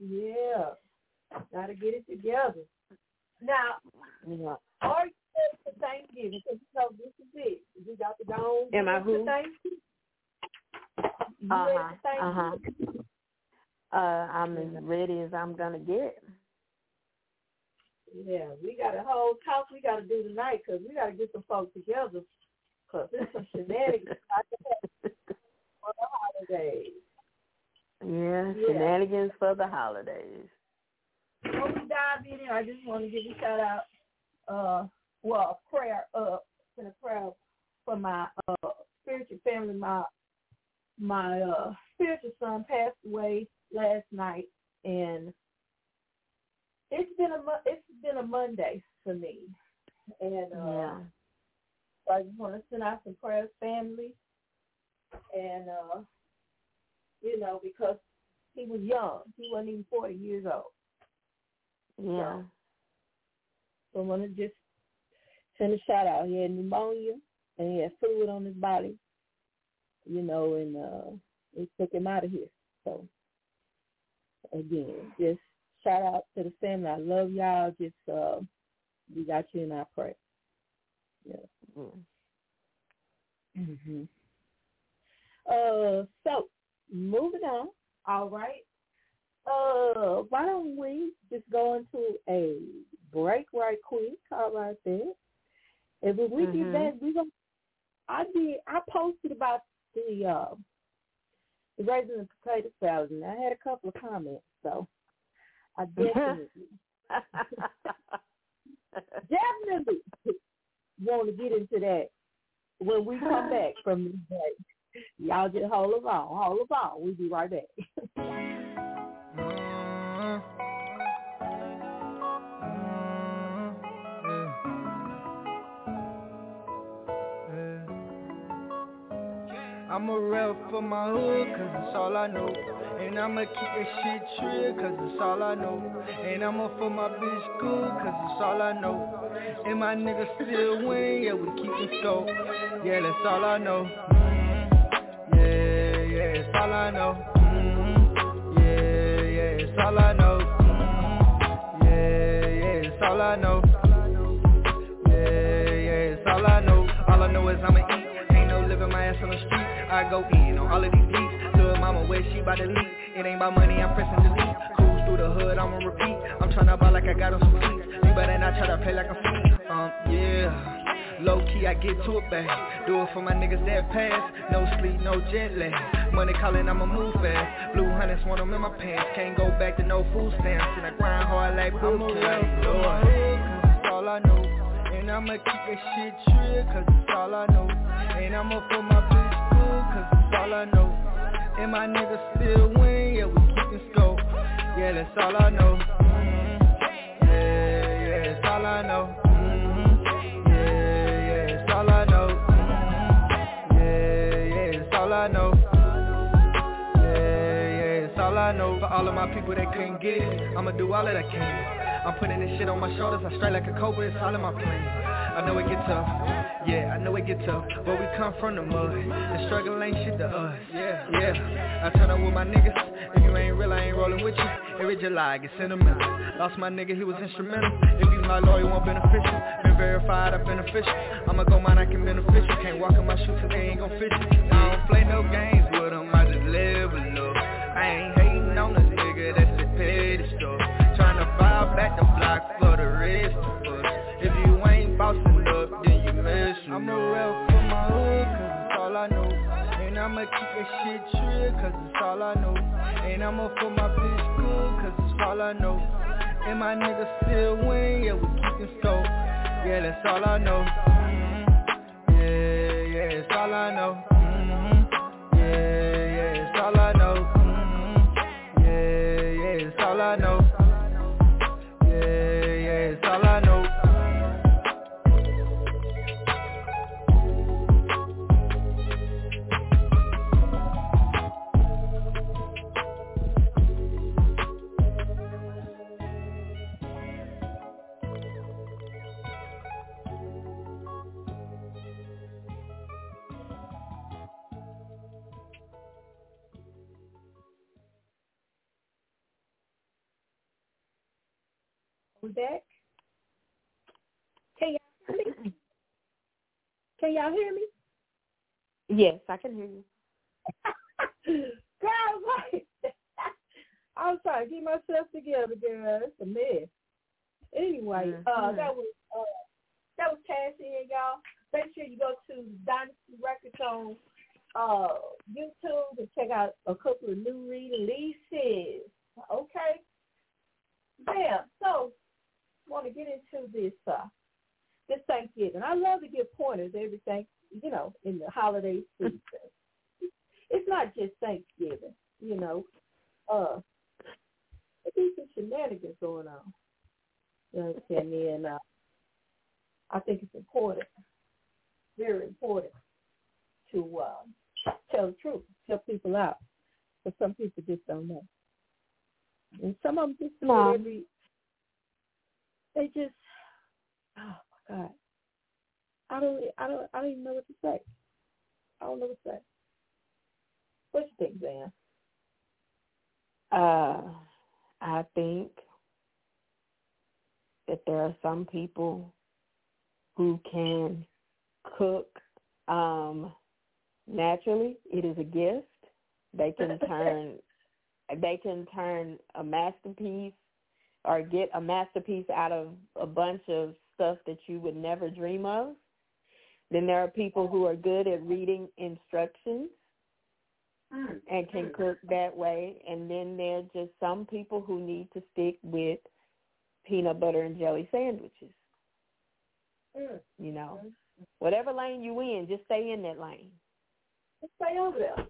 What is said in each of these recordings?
Yeah, gotta get it together. Now, yeah. are you for Thanksgiving? Because you know this is it. We got to go Am I who? Thanksgiving. Uh huh. Uh huh. Uh, I'm as ready as I'm gonna get. Yeah, we got a whole talk we got to do tonight because we got to get some folks together because there's some shenanigans for the holidays. Yeah, Yeah. shenanigans for the holidays. Before we dive in, I just want to give a shout out, uh, well, a prayer up and a prayer for my uh, spiritual family. My my uh, spiritual son passed away last night, and it's been a it's been a Monday for me, and uh, Yeah. so I just want to send out some prayers, family, and uh, you know because he was young, he wasn't even forty years old. Yeah. So I want to just send a shout out. He had pneumonia and he had fluid on his body, you know, and uh, they took him out of here. So again, just shout out to the family. I love y'all. Just uh, we got you in our prayer. Yeah. Mm. hmm Uh, so moving on. All right. Uh, why don't we just go into a break right quick? How about that? And when we Mhm. get back, we gonna. I did. I posted about the uh, the raisin and potato salad, and I had a couple of comments. So I definitely, definitely want to get into that when we come back from the break. Y'all just hold on, hold on. We'll be right back. Mm-hmm. I'm a rep for my hood, cause it's all I know. And I'ma keep that shit trill, cause it's all I know. And I'ma for my bitch good, cause it's all I know. And my niggas still win, yeah, we keep keepin' scope. Yeah, that's all I know. It's all I know. Mhm. Yeah, yeah, it's all I know. Mhm. Yeah, yeah, it's all I know. Yeah, yeah, it's all I know. All I know is I'ma eat. Ain't no living my ass on the street. I go in on all of these beats. Little mama, where she by the lead? It ain't about money, I'm pressing delete. Cruise through the hood, I'ma repeat. I'm tryna buy like I got on some seats. You better not try to play like a fiend. Um, yeah. Low key, I get to it, babe. Do it for my niggas that pass. No sleep, no jet lag. Money calling, I'ma move fast. Blue hunters want 'em in my pants. Can't go back to no food stamps. And I grind hard like boot camp. Lord, that's all I know. And I'ma keep that shit trill, cause it's all I know. And I'ma put my bitch good, cause it's all I know. And my niggas still win, yeah, we keepin' scope. Yeah, that's all I know. All I know. Yeah, yeah, it's all I know. For all of my people that couldn't get it, I'ma do all that I can. I'm putting this shit on my shoulders, I straight like a cobra, it's all in my plan. I know it get tough, yeah, I know it get tough, but we come from the mud, the struggle ain't shit to us, yeah, yeah. I turn up with my niggas, if you ain't real, I ain't rolling with you. Every July, I get sentimental. Lost my nigga, he was instrumental. If he's my lawyer, won't beneficial. Been verified, I'm beneficial. I'ma go mine, I can beneficial. Can't walk in my shoes, cause they ain't gon' fit you. I don't play no games with them, I just live a little. I ain't hating on a nigga, that's the stuff. Tryna file back the block for the rest of us. If you ain't bossing up, then you messing I'm a rep for my hood, cause it's all I know. And I'ma keep that shit trill, cause it's all I know. And I'ma for my bitch good, cause it's all I know. And my niggas still win, yeah, we keepin' scope. Yeah, that's all I know. Mhm. Yeah, yeah, it's all I know. Mhm. Yeah, Can y'all hear me? yes, I can hear you. Girl, wait. trying to get myself together, girl. It's a mess. Anyway, mm-hmm. uh, that was uh, that was Cassie and y'all. Make sure you go to Dynasty Records on uh, YouTube and check out a couple of new releases. Okay. Yeah. So, want to get into this uh, this Thanksgiving. I love to give pointers every thank you know in the holiday season. it's not just Thanksgiving, you know. Uh, there's some shenanigans going on. You understand me? And uh, I think it's important, very important, to uh, tell the truth, tell people out. But some people just don't know. And some of them just no. every, they just, oh God. I don't, I don't, I don't even know what to say. I don't know what to say. What you think, Van? Uh, I think that there are some people who can cook um, naturally. It is a gift. They can turn they can turn a masterpiece or get a masterpiece out of a bunch of stuff that you would never dream of. Then there are people who are good at reading instructions mm. and can cook that way. And then there are just some people who need to stick with peanut butter and jelly sandwiches. Mm. You know, whatever lane you in, just stay in that lane. Just stay over there.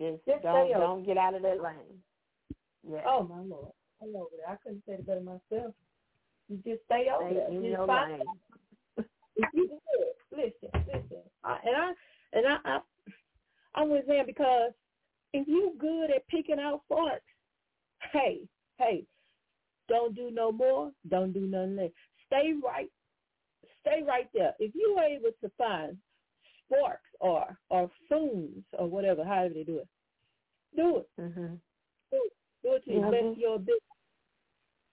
Just, just don't don't get out of that lane. Yeah. Oh my lord, I'm over there. I couldn't say it better myself. You just stay over there. In just your you listen, listen, I, and I and I, I I'm with them because if you good at picking out farts, hey, hey, don't do no more. Don't do nothing less. Stay right. Stay right there. If you are able to find sparks or or fumes or whatever, however they do it, do it. Mm-hmm. Do it. Do it to mm-hmm. the best of your ability.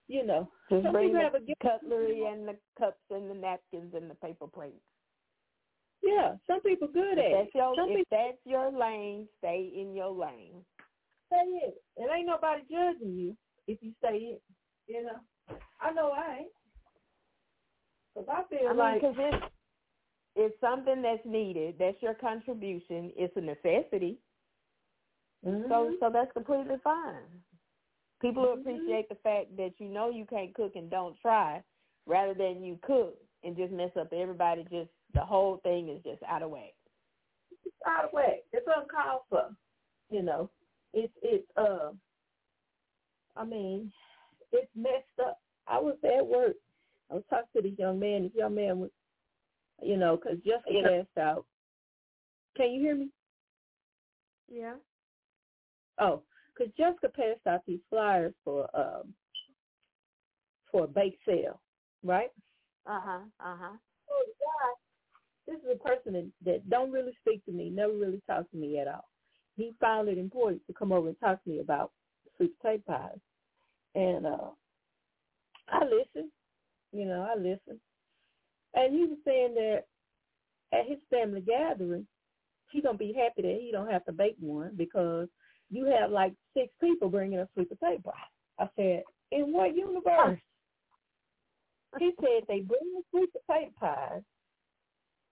You know, just some people have a gift. cutlery and the cups and the napkins and the paper plates. Yeah, some people good if at that's it. Your, some if people, that's your lane, stay in your lane. Stay it. It ain't nobody judging you if you stay it. You know, I know I ain't. Cause I feel I mean, like cause it's it's something that's needed. That's your contribution. It's a necessity. mm-hmm. So so that's completely fine. People mm-hmm. appreciate the fact that you know you can't cook and don't try, rather than you cook and just mess up everybody. Just the whole thing is just out of whack. It's out of whack. It's uncalled for. You know, it's it's uh. I mean, it's messed up. I was at work. I was talking to this young man. This young man was, you know, because Jessica yeah. passed out. Can you hear me? Yeah. Oh, because Jessica passed out these flyers for um for a bake sale, right? Uh huh. Uh huh. Oh God, this is a person that, that don't really speak to me, never really talk to me at all. He found it important to come over and talk to me about sweet potato pies, and uh I listened. You know, I listened. And he was saying that at his family gathering, he gonna be happy that he don't have to bake one because you have like six people bringing a sweet potato pie. I said, in what universe? he said they bring the sweet potato pies,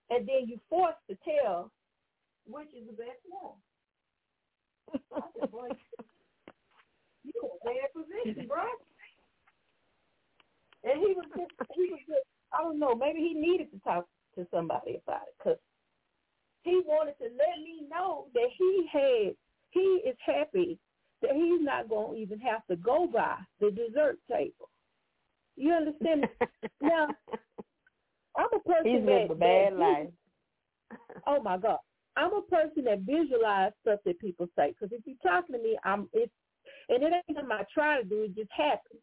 and then you forced to tell which is the best one. I said, boy, you in a bad position, bro. And he was just, he was just, I don't know, maybe he needed to talk to somebody about it because he wanted to let me know that he had, he is happy that he's not going to even have to go by the dessert table. You understand? now, I'm a person he's that, a bad that life. oh my God. I'm a person that visualize stuff that people say because if you're talking to me, I'm it's and it ain't something I try to do; it just happens.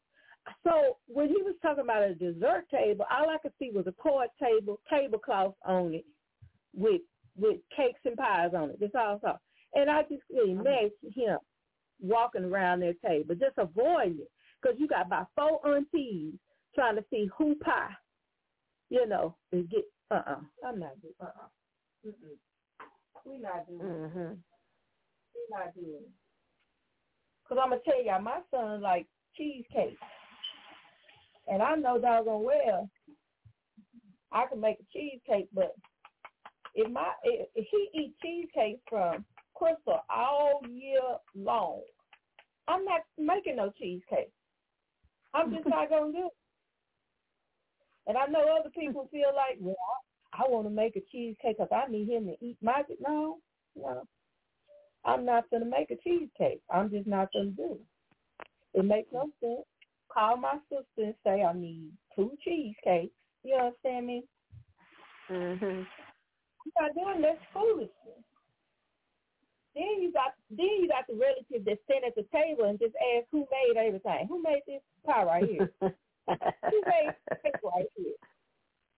So when he was talking about a dessert table, all I could see was a card table, tablecloth on it, with with cakes and pies on it. That's all I saw. And I just imagine him walking around their table, just avoiding it, because you got about four aunties trying to see who pie, you know, and get. Uh uh-uh. uh. I'm not doing. Uh uh-uh. uh. We not doing. Mm-hmm. We not doing. Cause I'm gonna tell y'all, my son like cheesecake, and I know doggone well I can make a cheesecake, but if my if he eat cheesecake from Crystal all year long, I'm not making no cheesecake. I'm just not gonna do it. And I know other people feel like, well, I, I want to make a cheesecake because I need him to eat my. No, no, I'm not gonna make a cheesecake. I'm just not gonna do it. It makes no sense. Call my sister and say I need two cheesecakes. You understand me? Mhm. You're not doing this foolishness. Then you got then you got the relative that stand at the table and just ask who made everything. Who made this pie right here? who made this right here?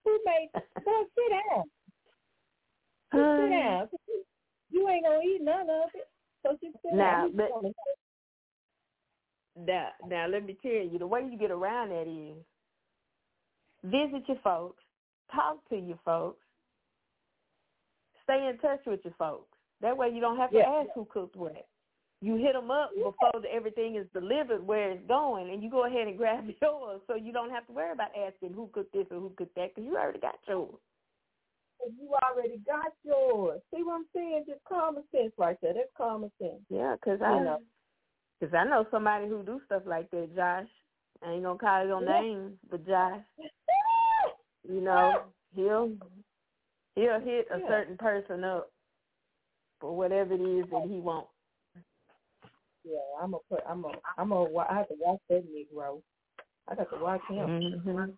Who made? Go sit down. Just sit down. You ain't gonna eat none of it, so just sit Now, down. but- Now, now let me tell you, the way you get around that is visit your folks, talk to your folks, stay in touch with your folks. That way you don't have to Yeah. ask who cooked what. You hit them up before the, everything is delivered where it's going, and you go ahead and grab yours, so you don't have to worry about asking who cooked this or who cooked that, because you already got yours. you already got yours. See what I'm saying? Just common sense right there. That's common sense. Yeah, because I know. Cause I know somebody who do stuff like that, Josh. I ain't gonna call your Yeah. name, but Josh, you know, he'll he'll hit a certain person up for whatever it is that he wants. Yeah, I'm gonna put. I'm gonna. I'm gonna. I have to watch that Negro. I got to watch him. Mm-hmm.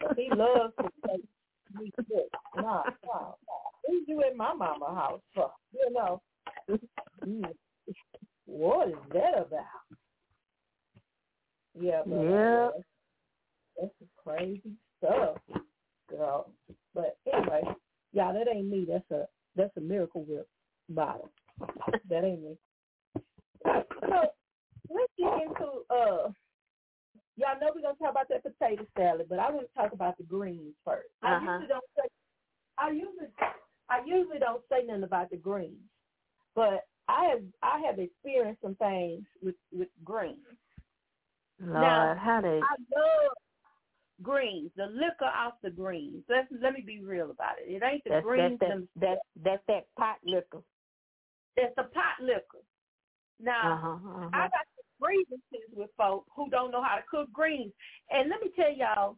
But he loves to say me sick. Nah, nah, nah. Who's you in my mama house for? You know. What is that about? Yeah, but Yeah. uh, that's some crazy stuff, girl. But anyway, yeah, that ain't me. That's a miracle whip bottle. that ain't me. So let's get into uh y'all know we're gonna talk about that potato salad, but I want to talk about the greens first. I Uh-huh. usually don't say I usually I usually don't say nothing about the greens. But I have I have experienced some things with with greens. Lord, Now, how they I love greens, the liquor off the greens. Let's let me be real about it. It ain't the that's greens that's them- that, that that's that pot liquor. it's the pot liquor. Now Uh huh. Uh-huh. I got some grievances with folks who don't know how to cook greens. And let me tell y'all,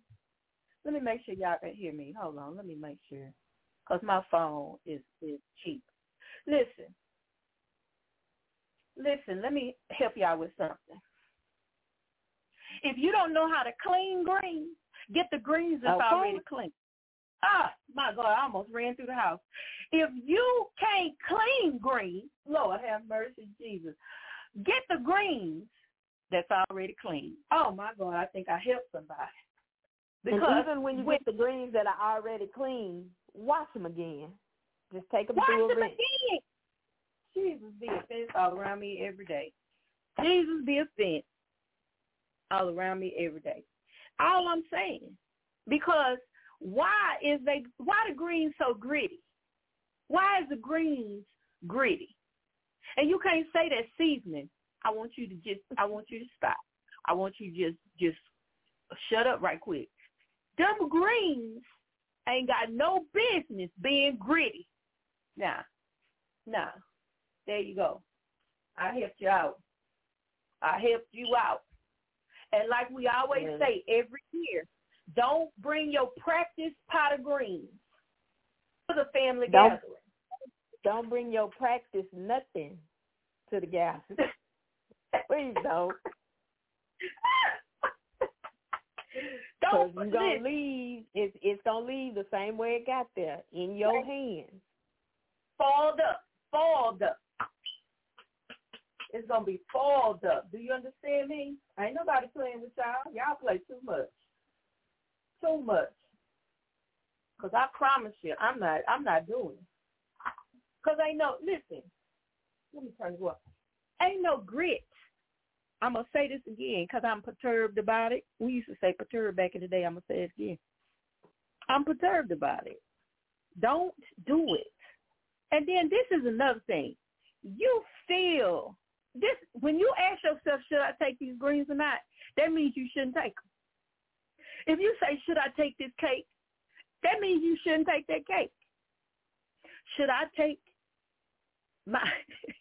let me make sure y'all can hear me. Hold on, let me make sure. Because my phone is, is cheap. Listen. Listen, let me help y'all with something. If you don't know how to clean greens, get the greens that's Okay. already clean. Ah, my God, I almost ran through the house. If you can't clean greens, Lord have mercy, Jesus, get the greens that's already clean. Oh my God, I think I helped somebody. and even when you get the greens that are already clean, wash them again. Just take them Wash through a them rinse. again. Jesus be a fence all around me every day. Jesus be a fence all around me every day. All I'm saying, because why is they why the greens so gritty? Why is the greens gritty? And you can't say that seasoning. I want you to just I want you to stop. I want you to just just shut up right quick. Them greens ain't got no business being gritty. Now, now, there you go. I helped you out. I helped you out. And like we always say every year, don't bring your practice pot of greens to the family Don't- gathering. Don't bring your practice nothing to the gas. Please don't. Because don't you're gonna leave it's it's gonna leave the same way it got there, in your hands. fold up, fold up. It's gonna be fold up. Do you understand me? Ain't nobody playing with y'all. Y'all play too much, too much. Cause I promise you, I'm not. I'm not doing it. Cause ain't no. Listen, let me turn you up. Ain't no grit. I'm gonna say this again because I'm perturbed about it. We used to say perturbed back in the day. I'm gonna say it again. I'm perturbed about it. Don't do it. And then this is another thing. You feel this when you ask yourself, should I take these greens or not, that means you shouldn't take them. If you say, should I take this cake, that means you shouldn't take that cake. Should I take my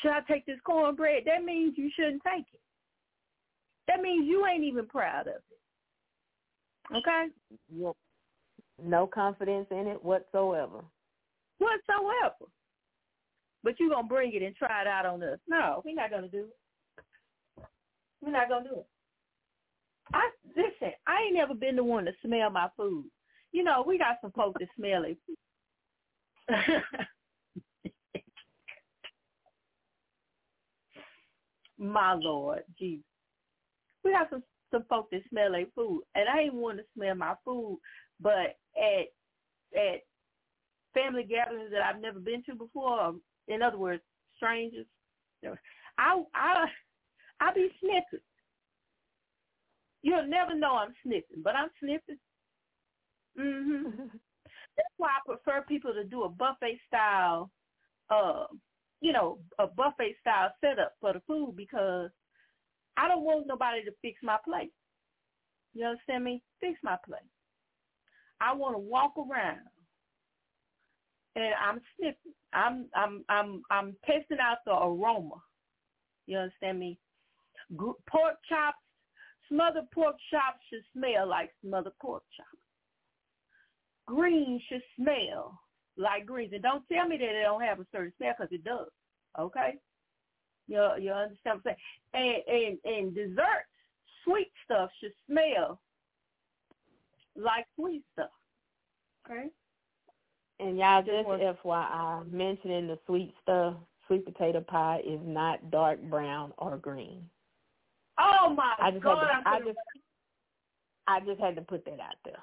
should I take this cornbread? That means you shouldn't take it. That means you ain't even proud of it. Okay? Yep. No confidence in it whatsoever. Whatsoever. But you're gonna bring it and try it out on us. No, we're not gonna do it. We're not gonna do it. I listen, I ain't never been the one to smell my food. You know, we got some folks that smell it. my Lord, Jesus. We got some some folks that smell their food, and I ain't want to smell my food, but at at family gatherings that I've never been to before, in other words, strangers, I I I be sniffing. You'll never know I'm sniffing, but I'm sniffing. Mhm. That's why I prefer people to do a buffet style, uh, you know, a buffet style setup for the food because I don't want nobody to fix my plate. You understand me? Fix my plate. I want to walk around and I'm sniffing. I'm I'm I'm I'm testing out the aroma. You understand me? Pork chops, smothered pork chops should smell like smothered pork chops. Greens should smell like greens, and don't tell me that they don't have a certain smell because it does. Okay, you you understand what I'm saying? And and and desserts, sweet stuff should smell like sweet stuff. Okay. And y'all just FYI, mentioning the sweet stuff, sweet potato pie is not dark brown or green. Oh my I just God! Had to, I just, I just had to put that out there.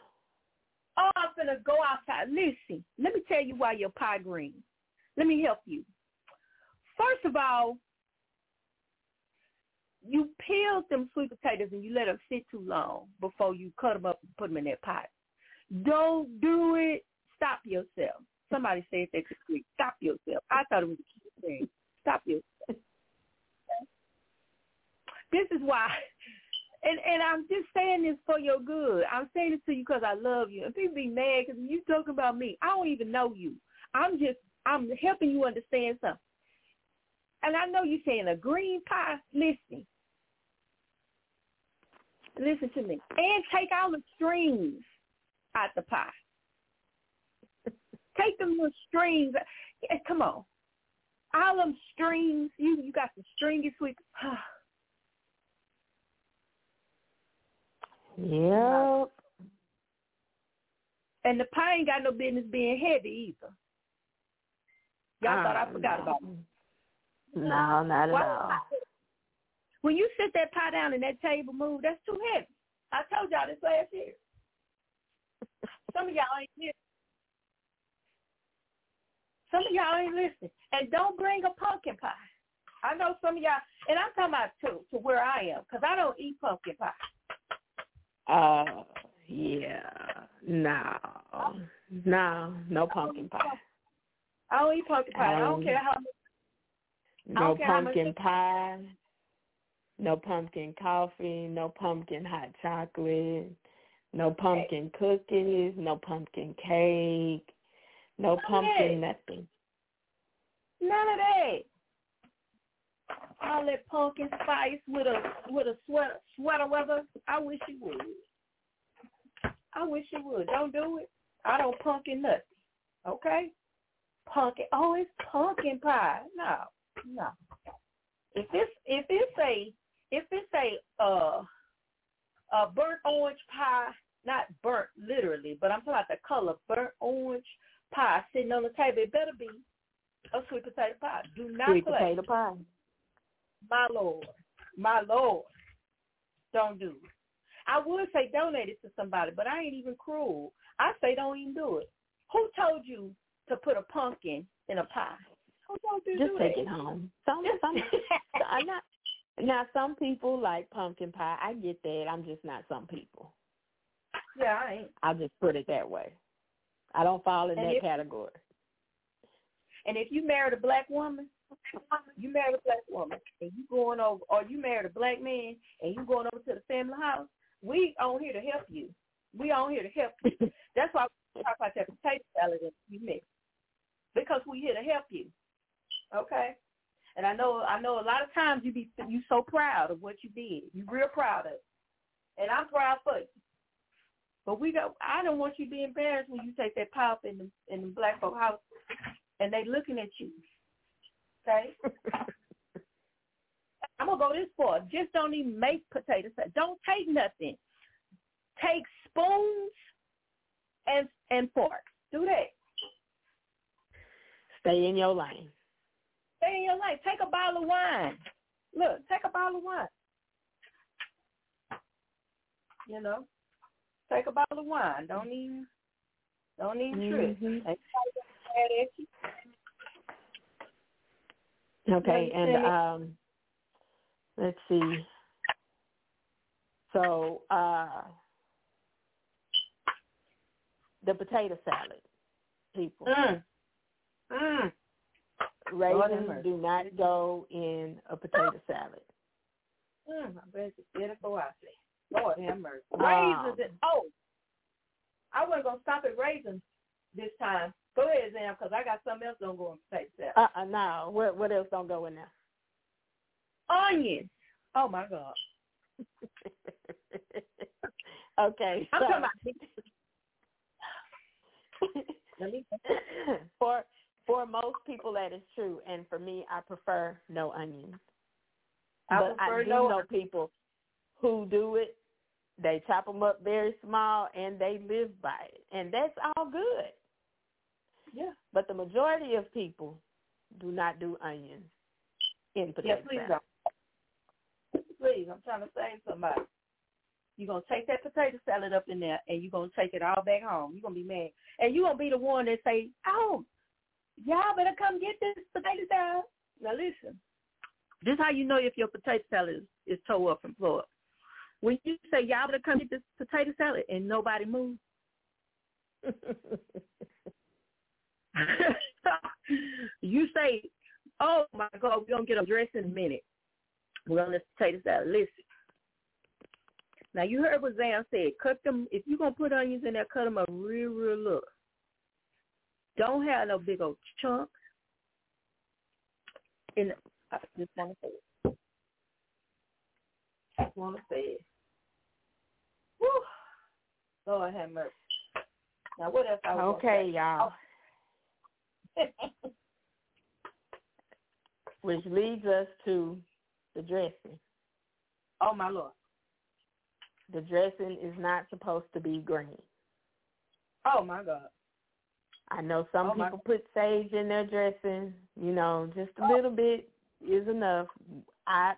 Oh, Gonna go outside. Listen, let me tell you why your pie green. Let me help you. First of all, you peeled them sweet potatoes and you let them sit too long before you cut them up and put them in that pot. Don't do it. Stop yourself. Somebody said that to me. Stop yourself. I thought it was a cute thing. Stop yourself. This is why, and and I'm just saying this for your good. I'm saying it to you because I love you. And people be mad because you talking about me. I don't even know you. I'm just I'm helping you understand something. And I know you're saying a green pie. Listen, listen to me, and take all the strings out the pie. take them little strings. Come on, all them strings. You you got some stringy sweet. Yep. And the pie ain't got no business being heavy either. Y'all uh, thought I forgot no. about it. No, not at all. When you sit that pie down and that table move, that's too heavy. I told y'all this last year. Some of y'all ain't listening. Some of y'all ain't listening. And don't bring a pumpkin pie. I know some of y'all, and I'm talking about to, to where I am, because I don't eat pumpkin pie. Uh, yeah. No. No, no pumpkin pie. I don't eat pumpkin pie. Um, I don't care how no pumpkin pie, no pumpkin coffee, no pumpkin hot chocolate, no pumpkin cookies, no pumpkin cake, no pumpkin nothing. None of that. All that pumpkin spice with a with a sweater sweater weather. I wish you would. I wish you would. Don't do it. I don't pumpkin nothing. Okay? Pumpkin. Oh, it's pumpkin pie. No, no. If it's if it's a if it's a uh a burnt orange pie, not burnt literally, but I'm talking about the color burnt orange pie sitting on the table, it better be a sweet potato pie. Do not sweet play. potato pie. My lord, my lord, don't do it. I would say donate it to somebody, but I ain't even cruel. I say don't even do it. Who told you to put a pumpkin in a pie? Who told you Just do take that? it home. Some, some, I'm not. Now, some people like pumpkin pie. I get that. I'm just not some people. Yeah, I ain't. I'll just put it that way. I don't fall in And that if- category. And if you married a black woman, you married a black woman and you going over, or you married a black man and you going over to the family house, we on here to help you. We on here to help you. That's why we talk about that potato salad that you mix because we here to help you. Okay. And I know I know a lot of times you be you so proud of what you did. You real proud of it. And I'm proud for you. But we got I don't want you to be embarrassed when you take that pop in the in the black folk house and they looking at you. Okay? I'm gonna go this far. Just don't even make potato salad. Don't take nothing. Take spoons and and forks. Do that. Stay in your lane. Stay in your lane. Take a bottle of wine. Look, take a bottle of wine. You know, take a bottle of wine. Don't even, don't even mm-hmm. trip. Mad at you. Okay, and um, let's see. So uh, the potato salad, people. Mm. Mm. Raisins do not go in a potato salad. Mm, I bet it's beautiful out Lord have mercy. Raisins. Um, oh, I wasn't gonna stop at raisins this time. Go ahead, Zam, because I got something else don't go in potato salad. Uh, uh no. What what else don't go in there? Onions. Oh my God. okay. I'm so. talking about for for most people that is true, and for me, I prefer no onions. I but I do no know people who do it. They chop them up very small, and they live by it, and that's all good. Yeah. But the majority of people do not do onions in potato yeah, please salad. Don't. Please, I'm trying to save somebody. You're gonna take that potato salad up in there and you're gonna take it all back home. You're gonna be mad. And you're gonna be the one that say, Oh, y'all better come get this potato salad. Now listen. This is how you know if your potato salad is, is tore up from floor. When you say y'all better come get this potato salad and nobody moves. you say, "Oh my God, we're gonna get a dress in a minute. We're gonna potato salad." Listen. Now you heard what Zam said. Cut them if you're gonna put onions in there. Cut them a real, real look. Don't have no big old chunks. And I just want to say it. I just want to say it. Whew. Lord have mercy. Now what else I was Okay, y'all. Oh, Which leads us to the dressing. Oh my lord. The dressing is not supposed to be green. Oh my God. I know some oh people put sage in their dressing. You know, just a oh. little bit is enough. I,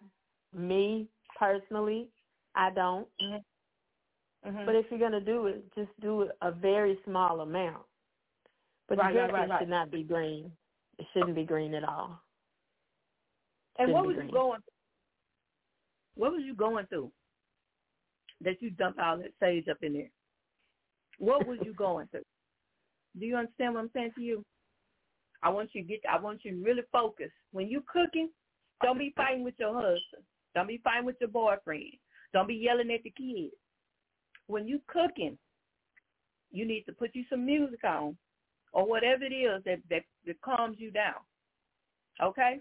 me personally, I don't. Mm-hmm. Mm-hmm. But if you're gonna do it, just do it a very small amount. But right, the dressing right, right, should not be green. It shouldn't be green at all. And what was green. you going? What was you going through? That you dumped all that sage up in there. What was you going through? Do you understand what I'm saying to you? I want you to get. I want you to really focus when you cooking. Don't be fighting with your husband. Don't be fighting with your boyfriend. Don't be yelling at the kids. When you cooking, you need to put you some music on or whatever it is that, that, that calms you down. Okay?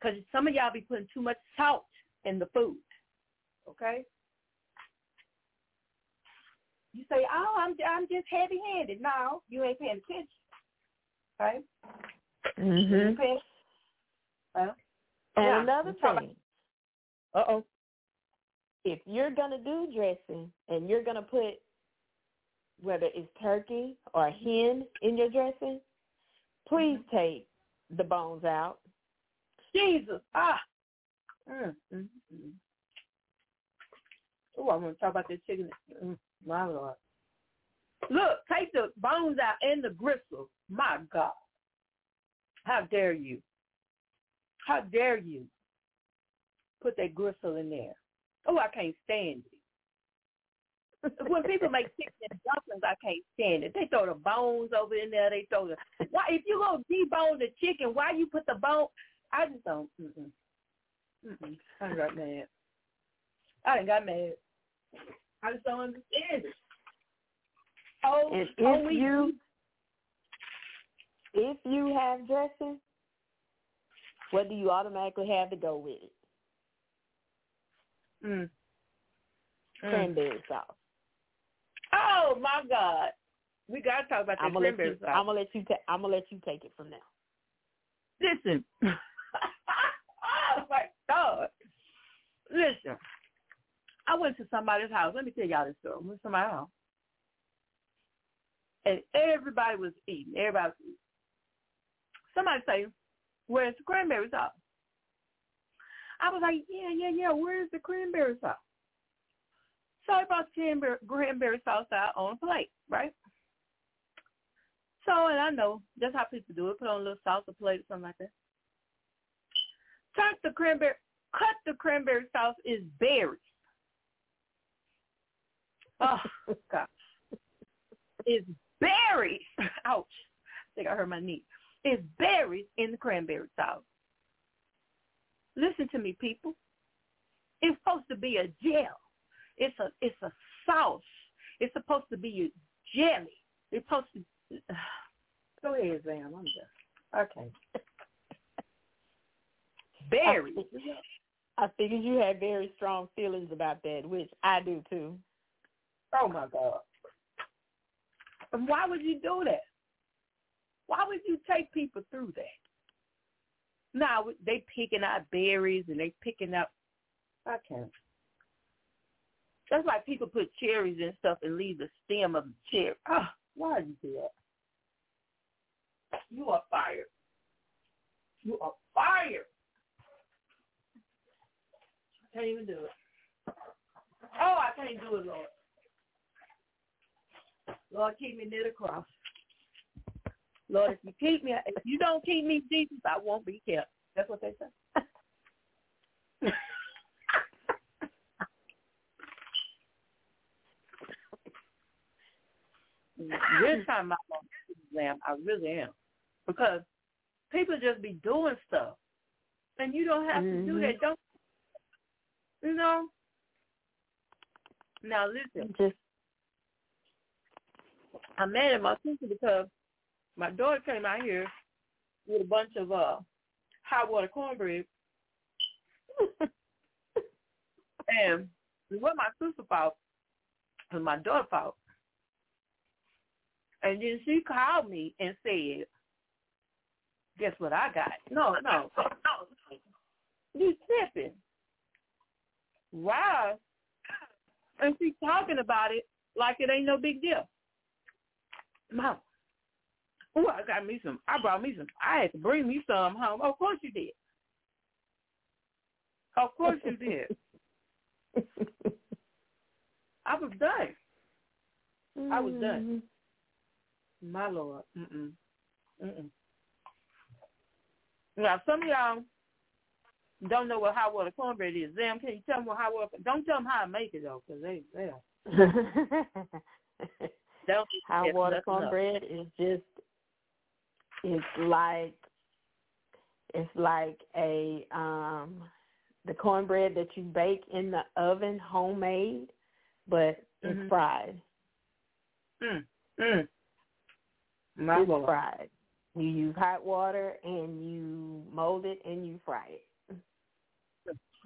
Because some of y'all be putting too much salt in the food. Okay? You say, "Oh, I'm I'm just heavy-handed." No, you ain't paying attention. Right? Mhm. Paying, well, and yeah, another thing. Uh oh. If you're gonna do dressing and you're gonna put whether it's turkey or hen in your dressing, please Mm-hmm. take the bones out. Jesus. Ah. Mm, mm, mm. Oh, I want to talk about this chicken. Mm, my Lord. Look, take the bones out and the gristle. My God. How dare you? How dare you put that gristle in there? Oh, I can't stand it. when people make chicken and dumplings, I can't stand it. They throw the bones over in there. They throw the why if you gonna debone the chicken, why you put the bone? I just don't. Mm-mm. Mm-mm. I got mad. I got mad. I just don't understand it. Oh, And oh, if we- you if you have dressing, what do you automatically have to go with it? Mm. Mm. Cranberry sauce. Oh my God, we gotta talk about that I'm gonna let cranberry you. sauce. I'm gonna let you. Ta- I'm gonna let you take it from now. Listen. oh my God. Listen. I went to somebody's house. Let me tell y'all this story. I went to somebody's house. And everybody was eating. Everybody was eating. Somebody say, Where's the cranberry sauce? I was like, Yeah, yeah, yeah, where's the cranberry sauce? So I brought the cranberry, cranberry sauce out on a plate, right? So, and I know that's how people do it. Put on a little salsa plate or something like that. Cut the cranberry, cut the cranberry sauce is berries. Oh, God. It's berries. Ouch. I think I hurt my knee. It's berries in the cranberry sauce. Listen to me, people. It's supposed to be a gel. It's a it's a sauce. It's supposed to be a jelly. It's supposed to Go ahead, Zam. I'm done. Okay. Berries. I figured you had very strong feelings about that, which I do too. Oh my God. And why would you do that? Why would you take people through that? Now they picking out berries and they picking up. I can't. That's why people put cherries and stuff and leave the stem of the cherry. Ah, why do you do that? You are fired. You are fired. I can't even do it. Oh, I can't do it, Lord. Lord, keep me near the cross. Lord, if you keep me, if you don't keep me, Jesus, I won't be kept. That's what they say. this time I'm on exam, I really am. Because people just be doing stuff. And you don't have to do that. Don't you know? Now listen. Just I'm mad at my sister because my daughter came out here with a bunch of uh hot water cornbread. and what my sister. It was my daughter fault. And then she called me and said, Guess what I got? No, no, no. You tripping. Wow. And she's talking about it like it ain't no big deal. Mom, oh, I got me some. I brought me some. I had to bring me some home. Of course you did. Of course you did. I was done. I was done. Mm-hmm. My Lord. Mm-mm. Mm-mm. Now, some of y'all don't know what hot water cornbread is. Zam, can you tell them what hot water? Don't tell them how to make it though, because they they don't. Hot water cornbread is just it's like it's like a um the cornbread that you bake in the oven homemade but it's Mhm. fried. Mm. Mm. My it's Lord. fried. You use hot water and you mold it and you fry it.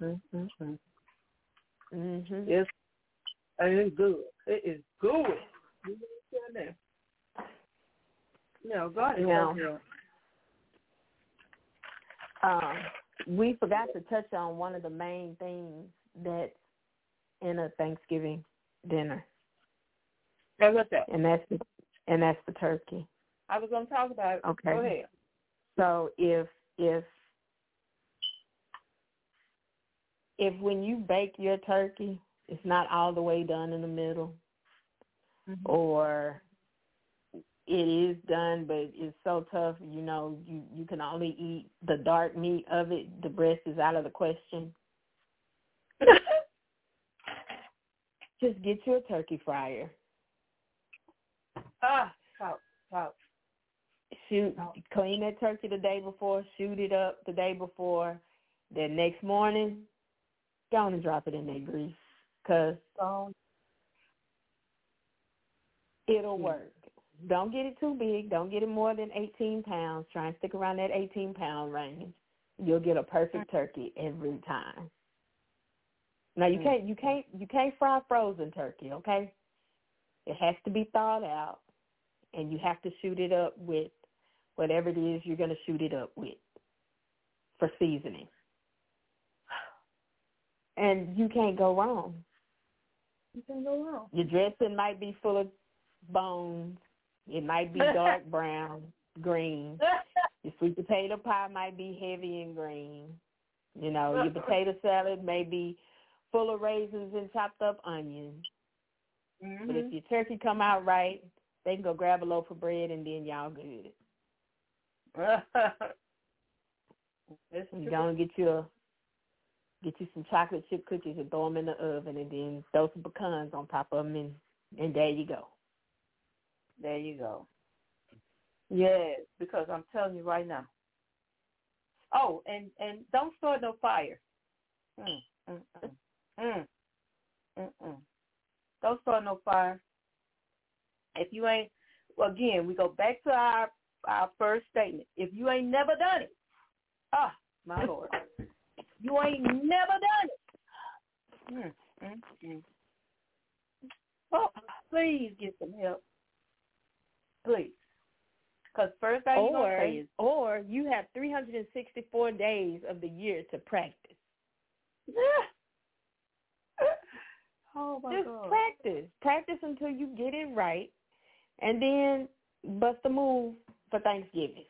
Mm-hmm. Mhm. It's it's good. It is good. You understand that? No, God is good. Um, we forgot to touch on one of the main things that's in a Thanksgiving dinner, Now what's that? and that's the, and that's the turkey. I was gonna talk about it. Okay. Go ahead. So if if if when you bake your turkey, it's not all the way done in the middle, Mm-hmm. or it is done, but it's so tough. You know, you you can only eat the dark meat of it. The breast is out of the question. Just get you a turkey fryer. ah, talk, talk. Shoot, oh. clean that turkey the day before, shoot it up the day before. Then next morning, go on and drop it in that grease, cause oh. it'll work. Don't get it too big. Don't get it more than 18 pounds. Try and stick around that 18 pound range. You'll get a perfect turkey every time. Now you can't you can't you can't fry frozen turkey, okay? It has to be thawed out, and you have to shoot it up with whatever it is you're going to shoot it up with for seasoning. And you can't go wrong. You can't go wrong. Your dressing might be full of bones. It might be dark brown, green. Your sweet potato pie might be heavy and green. You know, your potato salad may be full of raisins and chopped up onions. mm-hmm. But if your turkey come out right, they can go grab a loaf of bread and then y'all good. That's You true. go and get you a get you some chocolate chip cookies and throw them in the oven and then throw some pecans on top of them and and there you go. There you go. Yes, because I'm telling you right now. Oh, and and don't start no fire. Mm, mm, mm, mm, mm, mm. Don't start no fire. If you ain't, well, again, we go back to our our first statement. If you ain't never done it, ah, my lord, you ain't never done it. Mm, mm, mm. Oh, please get some help, please. Because first thing you're say Or is, or you have 364 days of the year to practice. oh my Just god. practice. Practice until you get it right and then bust a move for Thanksgiving.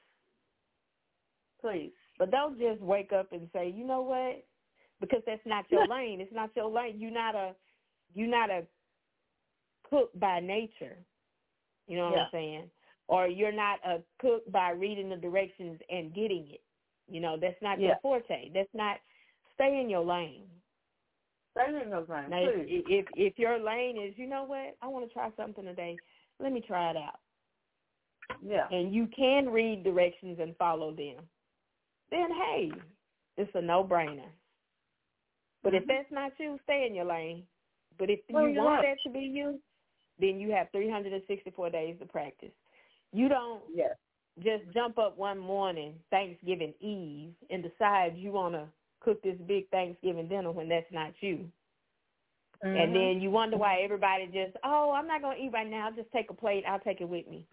Please. But don't just wake up and say, you know what? Because that's not your lane. It's not your lane. You're not a you're not a cook by nature. You know what Yeah. I'm saying? Or you're not a cook by reading the directions and getting it. You know, that's not Yeah. your forte. That's not stay in your lane. Stay in your lane. Now, if if your lane is, you know what, I want to try something today. Let me try it out. Yeah. And you can read directions and follow them. Then hey, it's a no brainer. But if Mhm. that's not you, stay in your lane. But if Well, you want that to be you, then you have 364 days to practice. You don't Yeah. just jump up one morning, Thanksgiving Eve, and decide you want to cook this big Thanksgiving dinner when that's not you. Mm-hmm. And then you wonder why everybody just, oh, I'm not gonna eat right now. I'll just take a plate. I'll take it with me.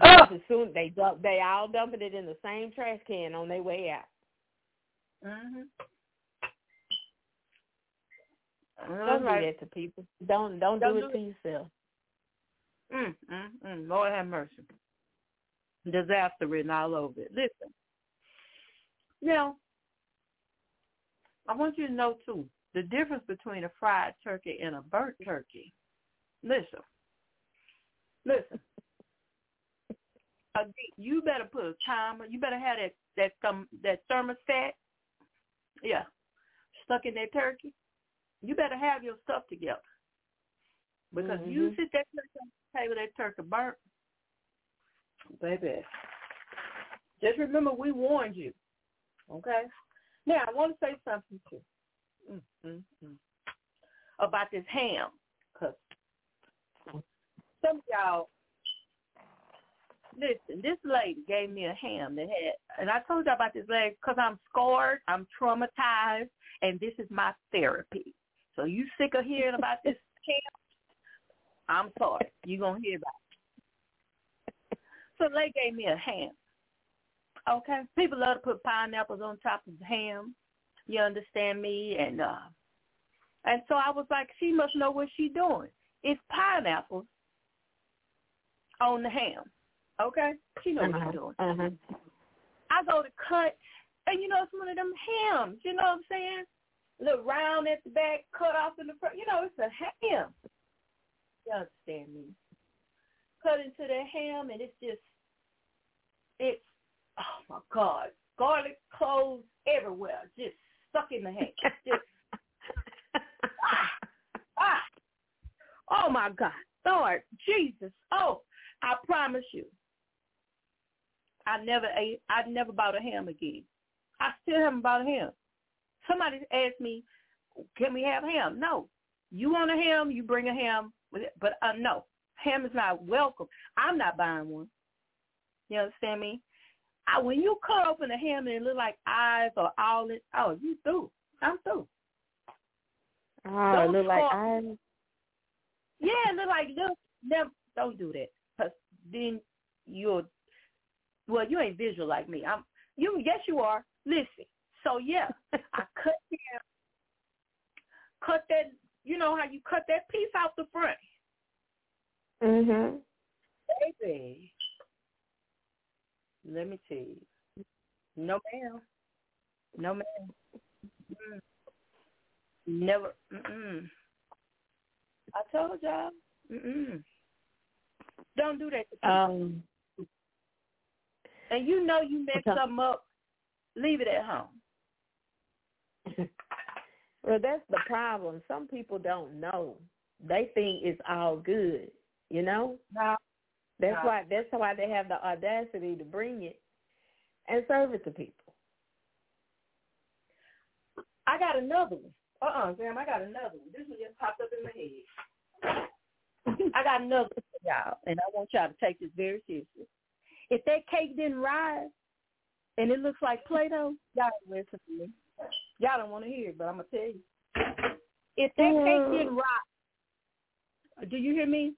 Oh! As soon as they dump, they all dumping it in the same trash can on their way out. Mhm. Don't do that to people. Don't don't, Don't do do it to yourself. Mm, mm, mm. Lord have mercy. Disaster written all over it. Listen. Now, I want you to know too the difference between a fried turkey and a burnt turkey. Listen. Listen. You better put a timer. You better have that that um, that thermostat. Yeah, stuck in that turkey. You better have your stuff together because you Mhm. sit that turkey on the table, that turkey burnt, baby. Just remember, we warned you. Okay. Now I want to say something too mm, mm, mm. about this ham, cause some of y'all listen. This lady gave me a ham that had, and I told you about this lady because I'm scarred, I'm traumatized, and this is my therapy. So you sick of hearing about this ham? I'm sorry. You're going to hear about it. So they gave me a ham. Okay? People love to put pineapples on top of ham. You understand me? And uh and so I was like, she must know what she's doing. It's pineapples on the ham. Okay? She knows what she's doing. Uh-huh. I go to cut, and you know, it's one of them hams. You know what I'm saying? Little round at the back, cut off in the front. You know, it's a ham. You understand me? Cut into the ham, and it's just, it's, oh my God, garlic cloves everywhere, just stuck in the ham. Just, ah, oh my God, Lord Jesus. Oh, I promise you, I never ate. I never bought a ham again. I still haven't bought a ham. Somebody asked me, "Can we have ham?" No. You want a ham? You bring a ham. But uh, no, ham is not welcome. I'm not buying one. You understand me? I, when you cut open a ham and it look like eyes or owlet, oh, you through. I'm through. Oh, it look like eyes. Yeah, look like little. Never, don't do that, cause then you'll. Well, you ain't visual like me. I'm. You yes, you are. Listen. So yeah, I cut that. Cut that. You know how you cut that piece out the front. Mhm. Baby, let me tell you. No ma'am. No ma'am. Mm. Never. Mm-mm. I told y'all. Mm-mm. Don't do that. Um. And you know you mess Okay. something up, leave it at home. Well, that's the problem. Some people don't know. They think it's all good. You know. No. That's No. why. That's why they have the audacity to bring it and serve it to people. I got another one. Uh-uh, Zam, I got another one. This one just popped up in my head. I got another one for y'all, and I want y'all to take this very seriously. If that cake didn't rise and it looks like Play-Doh, y'all don't listen to me. Y'all don't want to hear it, but I'm going to tell you. If that cake didn't rise, do you hear me?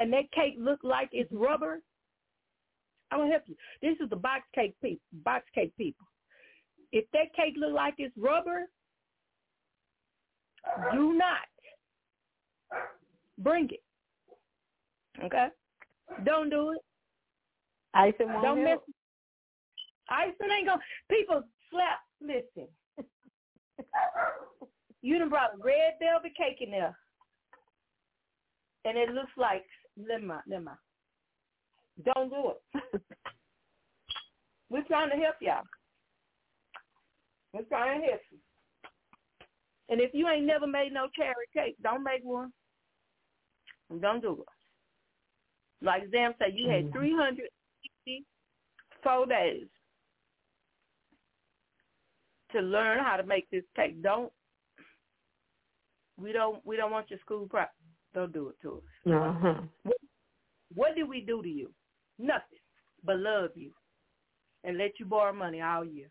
And that cake looked like it's rubber, I'm going to help you. This is the box cake people, box cake people. If that cake look like it's rubber, do not bring it. Okay? Don't do it. Ison won't Don't miss. Ison ain't gonna. People slap. Listen. you done brought red velvet cake in there, and it looks like lima lima. Don't do it. We're trying to help y'all. We're trying to help you. And if you ain't never made no carrot cake, don't make one. Don't do it. Like Zam said, you had 300 four days to learn how to make this cake. Don't we don't we don't want your school prep. Don't do it to us. Uh-huh. What, what did we do to you? Nothing but love you and let you borrow money all year.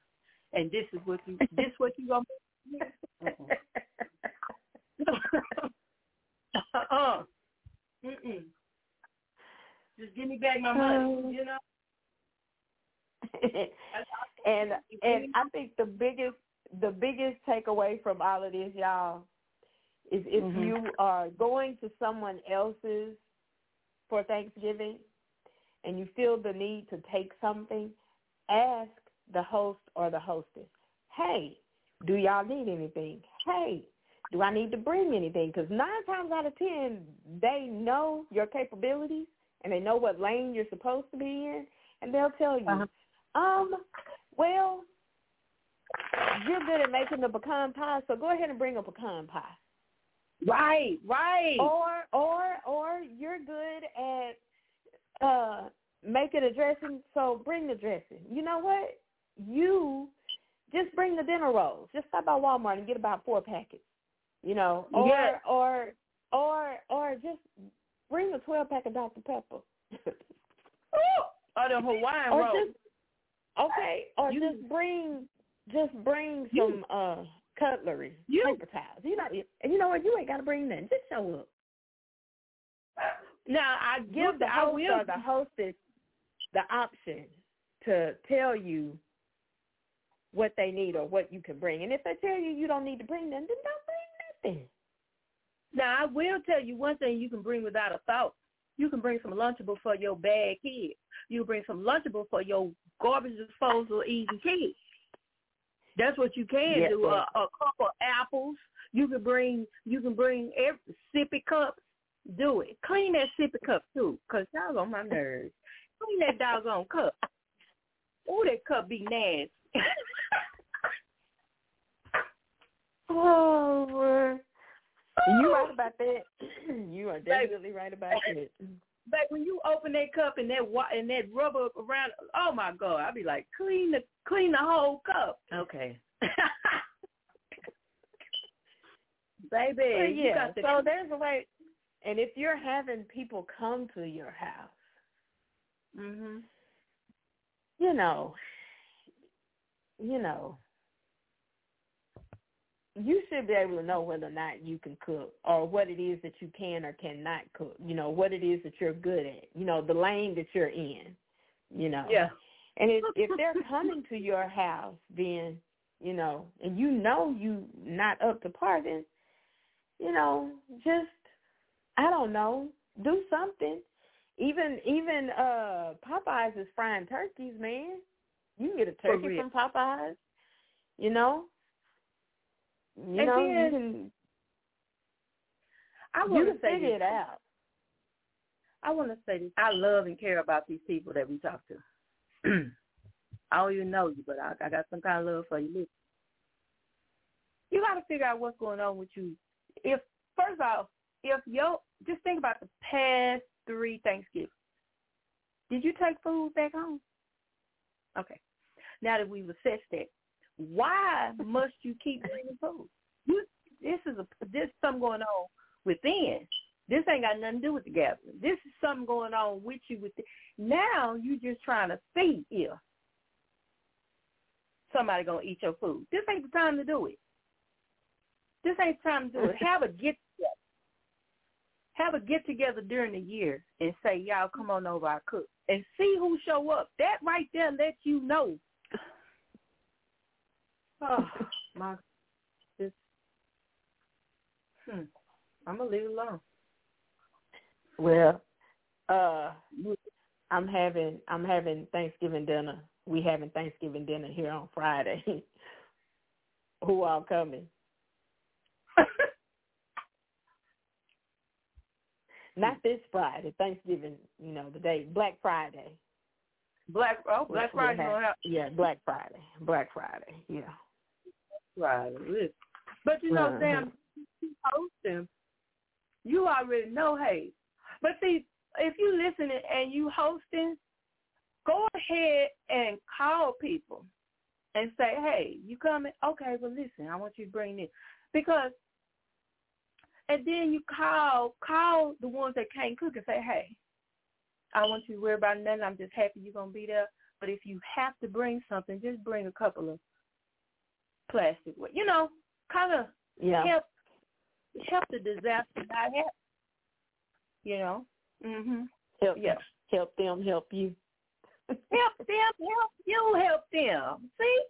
And this is what you this what you gonna. Uh-huh. uh-uh. uh-uh. Mm-mm. Just give me back my money, uh-huh. you know and and I think the biggest the biggest takeaway from all of this, y'all, is if Mhm. you are going to someone else's for Thanksgiving and you feel the need to take something, ask the host or the hostess, hey, do y'all need anything? Hey, do I need to bring anything? Because nine times out of ten, they know your capabilities and they know what lane you're supposed to be in, and they'll tell you, Uh-huh. Um, well, you're good at making the pecan pie, so go ahead and bring a pecan pie. Right, right. Or or or you're good at uh making a dressing, so bring the dressing. You know what? You just bring the dinner rolls. Just stop by Walmart and get about four packets. You know, or Yeah. or or or just bring a twelve pack of Dr Pepper. Ooh, or the Hawaiian or roll. just okay, or You- just bring just bring You- some uh cutlery, You- paper towels. You know, and you know what? You ain't got to bring nothing. Just show up. now I Give the I host will or the hostess the option to tell you what they need or what you can bring. And if they tell you you don't need to bring nothing, then don't bring nothing. Now I will tell you one thing you can bring without a thought. You can bring some Lunchable for your bad kids. You bring some Lunchable for your garbage disposal eating kids. That's what you can Yes, do. Uh, a, ma'am. a couple apples. You can bring you can bring every sippy cups. Do it. Clean that sippy cup too, cause y'all on my nerves. Clean that doggone cup. Oh, that cup be nasty. Oh, you right about that. you are definitely right about that. But when you open that cup and that wa- and that rubber around, oh my god, I'd be like, clean the clean the whole cup. Okay. Baby, you yeah, got to, so there's a way. And if you're having people come to your house, hmm you know, you know, you should be able to know whether or not you can cook or what it is that you can or cannot cook. You know, what it is that you're good at. You know, the lane that you're in. You know. yeah. And if if they're coming to your house, then you know, and you know you not up to par, then you know, just I don't know, do something. Even even uh Popeyes is frying turkeys, man. You can get a turkey from Popeyes. You know. You And know, then- you can I want to say figure this. it out. I want to say this. I love and care about these people that we talk to. I don't even know you, but I, I got some kind of love for you. Listen, you got to figure out what's going on with you. If first off, if yo, just think about the past three Thanksgivings. Did you take food back home? Okay. Now that we've assessed that, why must you keep bringing food? You, this is a this is something going on within. This ain't got nothing to do with the gathering. This is something going on with you. With the, now you just trying to see if somebody gonna eat your food. This ain't the time to do it. This ain't the time to do it. Have a get together. Have a get together during the year and say, y'all come on over, I cook, and see who show up. That right there lets you know. Oh my, this. Hmm. I'm gonna leave it alone. Well, uh I'm having I'm having Thanksgiving dinner. We having Thanksgiving dinner here on Friday. Who all coming? Not this Friday, Thanksgiving, you know, the day Black Friday. Black oh Black Friday have Yeah, Black Friday. Black Friday. Yeah. Friday. listen. But you know. Zam, you hosting, you already know, hey. But see, if you listening and you hosting, go ahead and call people and say, hey, you coming? Okay, well, listen, I want you to bring this because, and then you call call the ones that can't cook and say, hey, I want you to worry about nothing. I'm just happy you're gonna be there. But if you have to bring something, just bring a couple of plastic. You know, kind of Yeah. help help the disaster not happen. You know. Mhm. Help Yeah. help them help you. help them, help you, help them. See?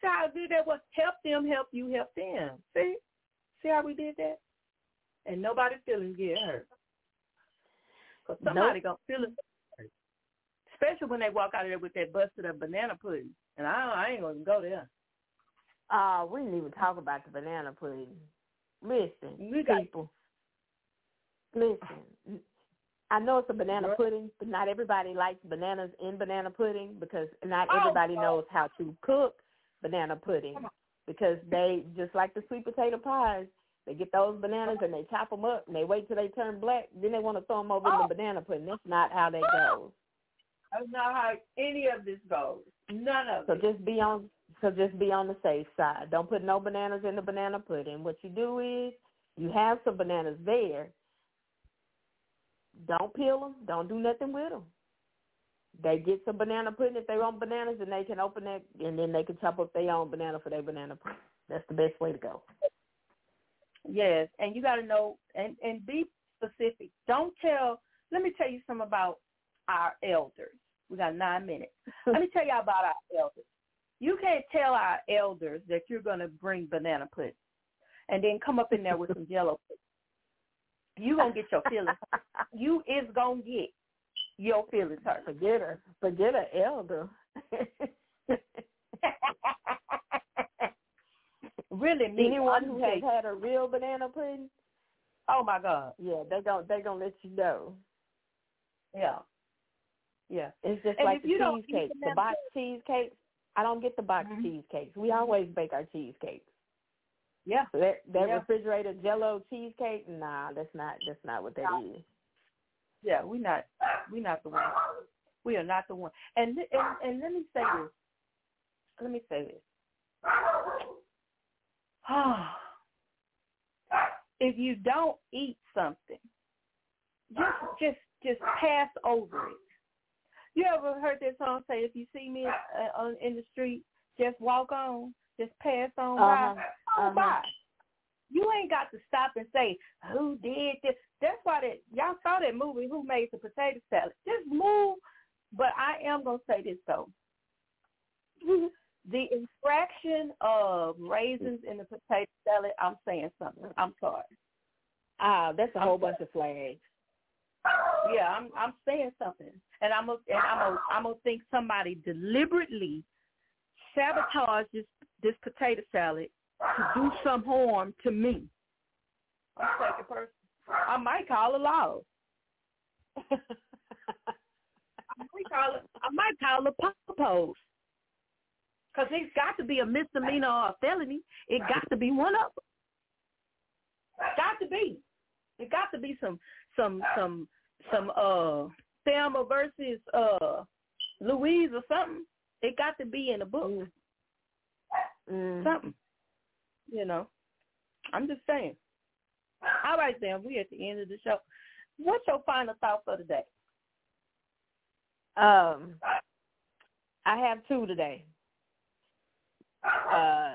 See how I did that was help them, help you, help them. See? See how we did that? And nobody's feelings get hurt. Because somebody gonna feel it. Especially when they walk out of there with that busted up banana pudding. And I I ain't gonna go there. Uh, we didn't even talk about the banana pudding. Listen, people. Listen, I know it's a banana Girl. pudding, but not everybody likes bananas in banana pudding because not Oh, everybody oh. knows how to cook banana pudding because they just like the sweet potato pies. They get those bananas and they chop them up and they wait till they turn black. Then they want to throw them over in Oh. the banana pudding. That's not how they Oh. go. That's not how any of this goes. None of So it. just be on so just be on the safe side. Don't put no bananas in the banana pudding. What you do is you have some bananas there. Don't peel them. Don't do nothing with them. They get some banana pudding if they want bananas, and they can open that, and then they can chop up their own banana for their banana pudding. That's the best way to go. Yes, and you got to know and and be specific. Don't tell. Let me tell you something about our elders. We got nine minutes. Let me tell you about our elders. You can't tell our elders that you're going to bring banana pudding, and then come up in there with some Jello. pudding. You gonna get your feelings. You is gonna get your feelings hurt. forget her. Forget her elder. really, me. Anyone who has had a real banana pudding, Oh my God. yeah, they don't they gonna let you know. Yeah. Yeah. It's just And like the you cheesecakes, the box cheesecakes. I don't get the box Mhm. cheesecakes. We always bake our cheesecakes. Yeah. So that that Yeah. refrigerated Jello cheesecake, nah, that's not that's not what that is. Yeah, we not we not the one. We are not the one. And and and let me say this. Let me say this. if you don't eat something, just just just pass over it. You ever heard that song say, "If you see me uh, on in the street, just walk on, just pass on Uh-huh. by, Uh-huh. by." You ain't got to stop and say, "Who did this?" That's why that y'all saw that movie, "Who Made the Potato Salad." Just move. But I am gonna say this though. the infraction of raisins in the potato salad, I'm saying something. I'm sorry. Ah, that's a whole bunch of flags. Yeah, I'm I'm saying something, and I'm a, and I'm a, I'm gonna think somebody deliberately sabotaged this this potato salad to do some harm to me. I'm person. I might call a law. I might call. I might call it purpose. Because it's got to be a misdemeanor or a felony. It got to be one of them. Got to be. It got to be some some some some uh Thelma versus uh Louise or something. It got to be in a book. Mm. Something. You know. I'm just saying. All right then, we're at the end of the show. What's your final thought for today? Um, I have two today. Uh,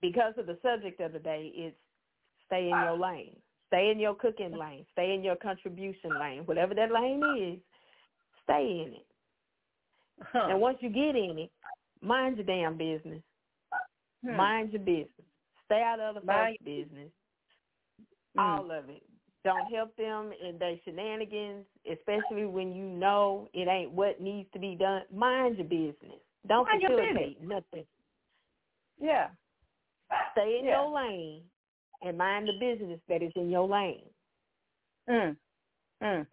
because of the subject of the day, it's stay in your lane, stay in your cooking lane, stay in your contribution lane, whatever that lane is, stay in it. Huh. And once you get in it, mind your damn business. Hmm. Mind your business. Stay out of other Mind folks' business. Mm. All of it. Don't help them in their shenanigans, especially when you know it ain't what needs to be done. Mind your business. Don't Mind facilitate nothing. Yeah. Stay in Yeah. your lane and mind the business that is in your lane. Mm. Mm.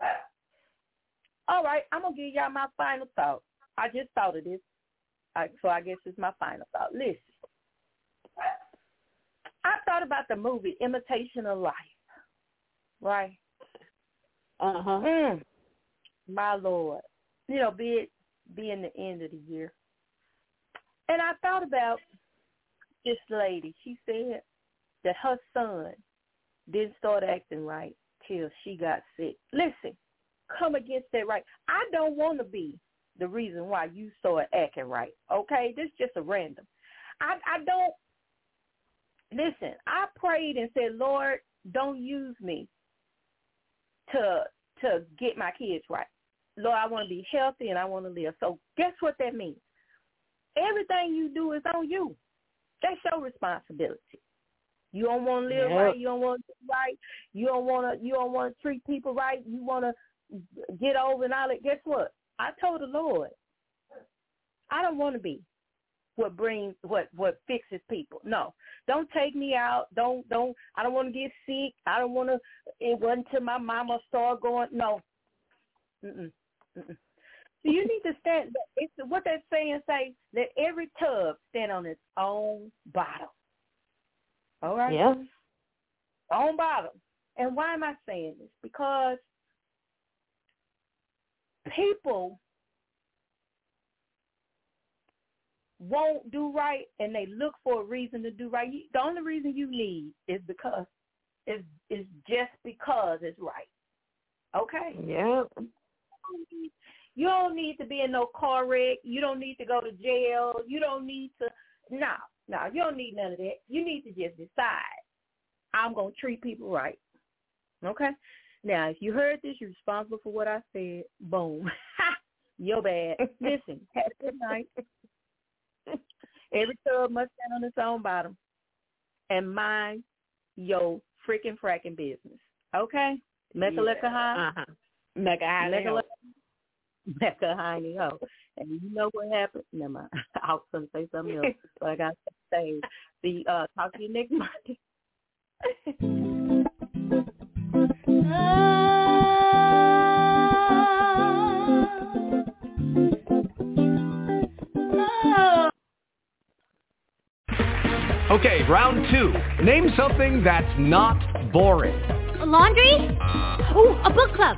All right, I'm gonna give y'all my final thought. I just thought of this, so I guess it's my final thought. Listen, I thought about the movie Imitation of Life, right? Uh huh. Mm. My Lord, you know, be it being the end of the year, and I thought about this lady. She said that her son didn't start acting right till she got sick. Listen, come against that right. I don't want to be the reason why you start acting right. Okay, this is just a random. I I don't listen. I prayed and said, Lord, don't use me to to get my kids right. Lord, I want to be healthy and I want to live. So guess what that means? Everything you do is on you. That's your responsibility. You don't want to live Yep. right. You don't want to do right. You don't want to. You don't want to treat people right. You want to get over and all that. Guess what? I told the Lord, I don't want to be what brings what what fixes people. No, don't take me out. Don't don't. I don't want to get sick. I don't want to. It wasn't till my mama started going. No. Mm-mm. Mm-mm. So you need to stand. It's what that saying say. Let every tub stand on its own bottom. All right Yeah. on bottom. And why am I saying this? Because people won't do right and they look for a reason to do right. The only reason you need is because is is just because it's right. Okay? Yeah. You don't need to be in no car wreck. You don't need to go to jail. You don't need to no, no, you don't need none of that. You need to just decide I'm gonna treat people right. Okay? Now if you heard this, you're responsible for what I said. Boom. You're bad. Listen, have a good night. Every tub must stand on its own bottom. And mind your freaking fracking business. Okay? Mekaleka high. Uh huh. Mecca high. Mecca Mecca Hiney Ho. And you know what happened? Never mind. I was gonna say something else, but I got to say the uh talk to you next Monday. Okay, round two. Name something that's not boring. Laundry? Ooh, a book club.